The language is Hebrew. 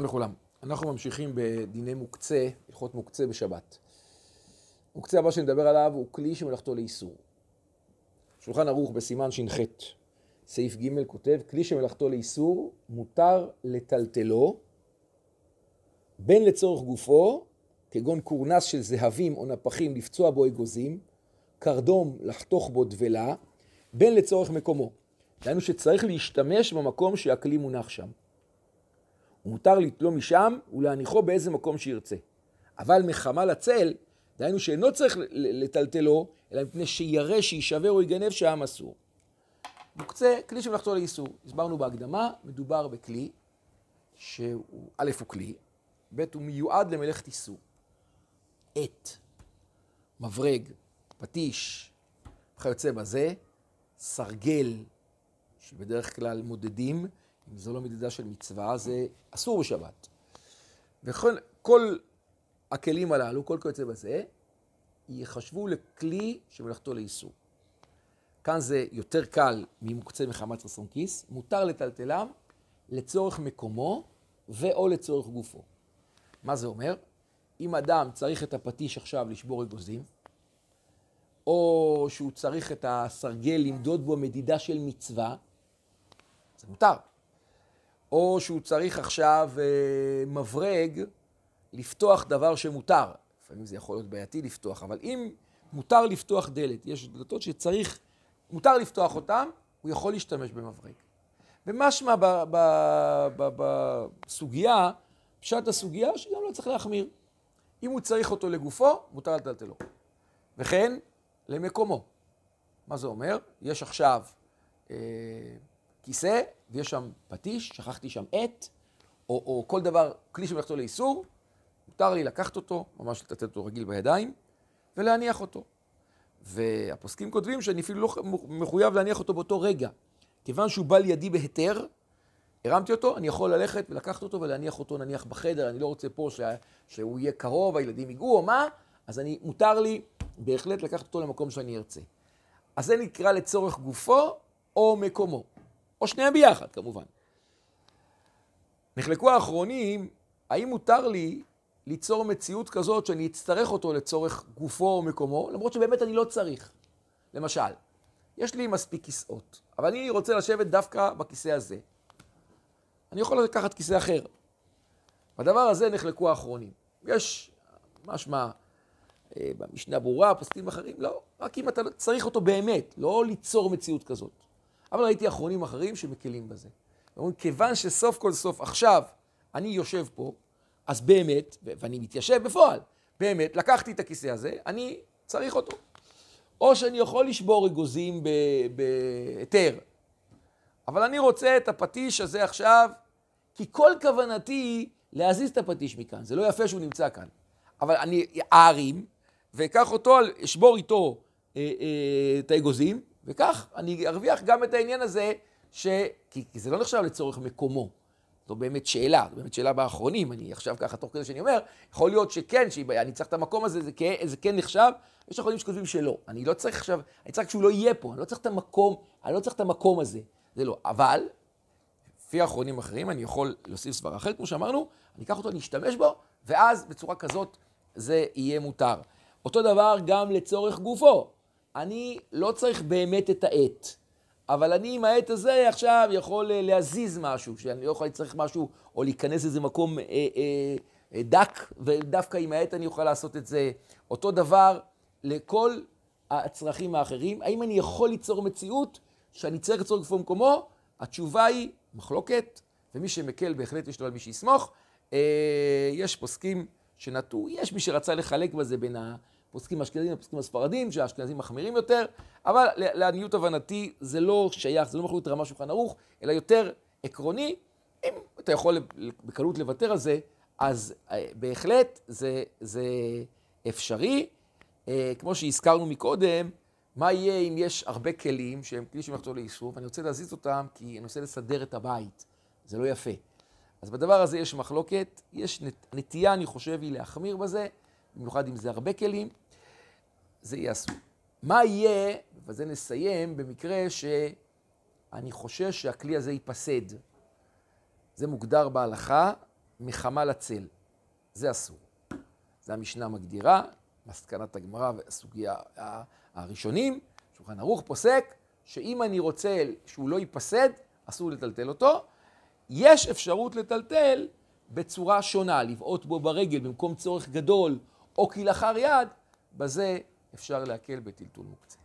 שלום לכולם. אנחנו ממשיכים בדיני מוקצה, הלכות מוקצה בשבת. מוקצה הבא שנדבר עליו הוא כלי שמלאכתו לאיסור. שולחן ערוך בסימן ש"ח, סעיף ג' כותב, כלי שמלאכתו לאיסור, מותר לטלטלו, בין לצורך גופו, כגון קורנס של זהבים או נפחים לפצוע בו אגוזים, קרדום לחתוך בו דבלה, בין לצורך מקומו. דהיינו שצריך להשתמש במקום שהכלי מונח שם. ומותר לתלו משם ולהניחו באיזה מקום שירצה. אבל מחמה לצל, דהיינו שאינו צריך לטלטלו, אלא מפני שירא, שיישבר או יגנב שם אסור. מוקצה כלי שמלאכתו לאיסור. הסברנו בהקדמה, מדובר בכלי שהוא, א' הוא כלי, ב' הוא מיועד למלאכת איסור. עט, מברג, פטיש, וכיוצא בזה, סרגל, שבדרך כלל מודדים, זו לא מדידה של מצווה, זה אסור בשבת. וכל כל הכלים הללו, כל כיוצא בזה, ייחשבו לכלי שמלאכתו לאיסור. כאן זה יותר קל ממוקצה מחמת רסון כיס, מותר לטלטלם לצורך מקומו ואו לצורך גופו. מה זה אומר? אם אדם צריך את הפטיש עכשיו לשבור אגוזים, או שהוא צריך את הסרגל למדוד בו מדידה של מצווה, זה מותר. או שהוא צריך עכשיו אה, מברג לפתוח דבר שמותר. לפעמים זה יכול להיות בעייתי לפתוח, אבל אם מותר לפתוח דלת, יש דלתות שצריך, מותר לפתוח אותן, הוא יכול להשתמש במברג. ומשמע בסוגיה, פשט הסוגיה, שגם לא צריך להחמיר. אם הוא צריך אותו לגופו, מותר לטלטלו. וכן, למקומו. מה זה אומר? יש עכשיו אה, כיסא, ויש שם פטיש, שכחתי שם עט, או, או כל דבר, כלי שמלאכתו לאיסור, מותר לי לקחת אותו, ממש לתת אותו רגיל בידיים, ולהניח אותו. והפוסקים כותבים שאני אפילו לא מחויב להניח אותו באותו רגע. כיוון שהוא בא לידי בהיתר, הרמתי אותו, אני יכול ללכת ולקחת אותו ולהניח אותו נניח בחדר, אני לא רוצה פה שה, שהוא יהיה קרוב, הילדים ייגעו או מה, אז אני, מותר לי בהחלט לקחת אותו למקום שאני ארצה. אז זה נקרא לצורך גופו או מקומו. או שניהם ביחד, כמובן. נחלקו האחרונים, האם מותר לי ליצור מציאות כזאת שאני אצטרך אותו לצורך גופו או מקומו, למרות שבאמת אני לא צריך. למשל, יש לי מספיק כיסאות, אבל אני רוצה לשבת דווקא בכיסא הזה. אני יכול לקחת כיסא אחר. בדבר הזה נחלקו האחרונים. יש משמע אה, במשנה ברורה, פוסקים אחרים, לא, רק אם אתה צריך אותו באמת, לא ליצור מציאות כזאת. אבל ראיתי אחרונים אחרים שמקלים בזה. אומרים, כיוון שסוף כל סוף עכשיו אני יושב פה, אז באמת, ואני מתיישב בפועל, באמת, לקחתי את הכיסא הזה, אני צריך אותו. או שאני יכול לשבור אגוזים בהיתר, אבל אני רוצה את הפטיש הזה עכשיו, כי כל כוונתי להזיז את הפטיש מכאן, זה לא יפה שהוא נמצא כאן. אבל אני אערים, ואקח אותו, אשבור איתו אה, אה, את האגוזים, וכך אני ארוויח גם את העניין הזה, ש... כי, כי זה לא נחשב לצורך מקומו. זו באמת שאלה, זו באמת שאלה באחרונים, אני עכשיו ככה, תוך כדי שאני אומר, יכול להיות שכן, שאני צריך את המקום הזה, זה כן, זה כן נחשב, יש אחרונים שכותבים שלא. אני לא צריך עכשיו, אני צריך שהוא לא יהיה פה, אני לא צריך את המקום, אני לא צריך את המקום הזה, זה לא. אבל, לפי האחרונים אחרים, אני יכול להוסיף סבר אחר, כמו שאמרנו, אני אקח אותו, אני אשתמש בו, ואז בצורה כזאת זה יהיה מותר. אותו דבר גם לצורך גופו. אני לא צריך באמת את העט, אבל אני עם העט הזה עכשיו יכול אה, להזיז משהו, שאני לא יכול לצריך משהו, או להיכנס לאיזה מקום אה, אה, אה, דק, ודווקא עם העט אני אוכל לעשות את זה. אותו דבר לכל הצרכים האחרים. האם אני יכול ליצור מציאות שאני צריך ליצור גופו במקומו? התשובה היא מחלוקת, ומי שמקל בהחלט יש לו על מי שיסמוך. אה, יש פוסקים שנטו, יש מי שרצה לחלק בזה בין ה... פוסקים אשכנזים לפוסקים הספרדים, שהאשכנזים מחמירים יותר, אבל לעניות הבנתי זה לא שייך, זה לא מחלוקת רמה שולחן ערוך, אלא יותר עקרוני. אם אתה יכול בקלות לוותר על זה, אז אה, בהחלט זה, זה אפשרי. אה, כמו שהזכרנו מקודם, מה יהיה אם יש הרבה כלים שהם כלי שמחתור לאיסור, ואני רוצה להזיז אותם כי אני רוצה לסדר את הבית, זה לא יפה. אז בדבר הזה יש מחלוקת, יש נטייה, אני חושב, היא להחמיר בזה, במיוחד אם זה הרבה כלים, זה יהיה אסור. מה יהיה, ובזה נסיים, במקרה שאני חושש שהכלי הזה ייפסד. זה מוגדר בהלכה מחמה לצל. זה אסור. זה המשנה מגדירה, מסקנת הגמרא והסוגיה הראשונים, שולחן ערוך פוסק, שאם אני רוצה שהוא לא ייפסד, אסור לטלטל אותו. יש אפשרות לטלטל בצורה שונה, לבעוט בו ברגל במקום צורך גדול, או כלאחר יד, בזה אפשר להקל בטלטול מוקצה.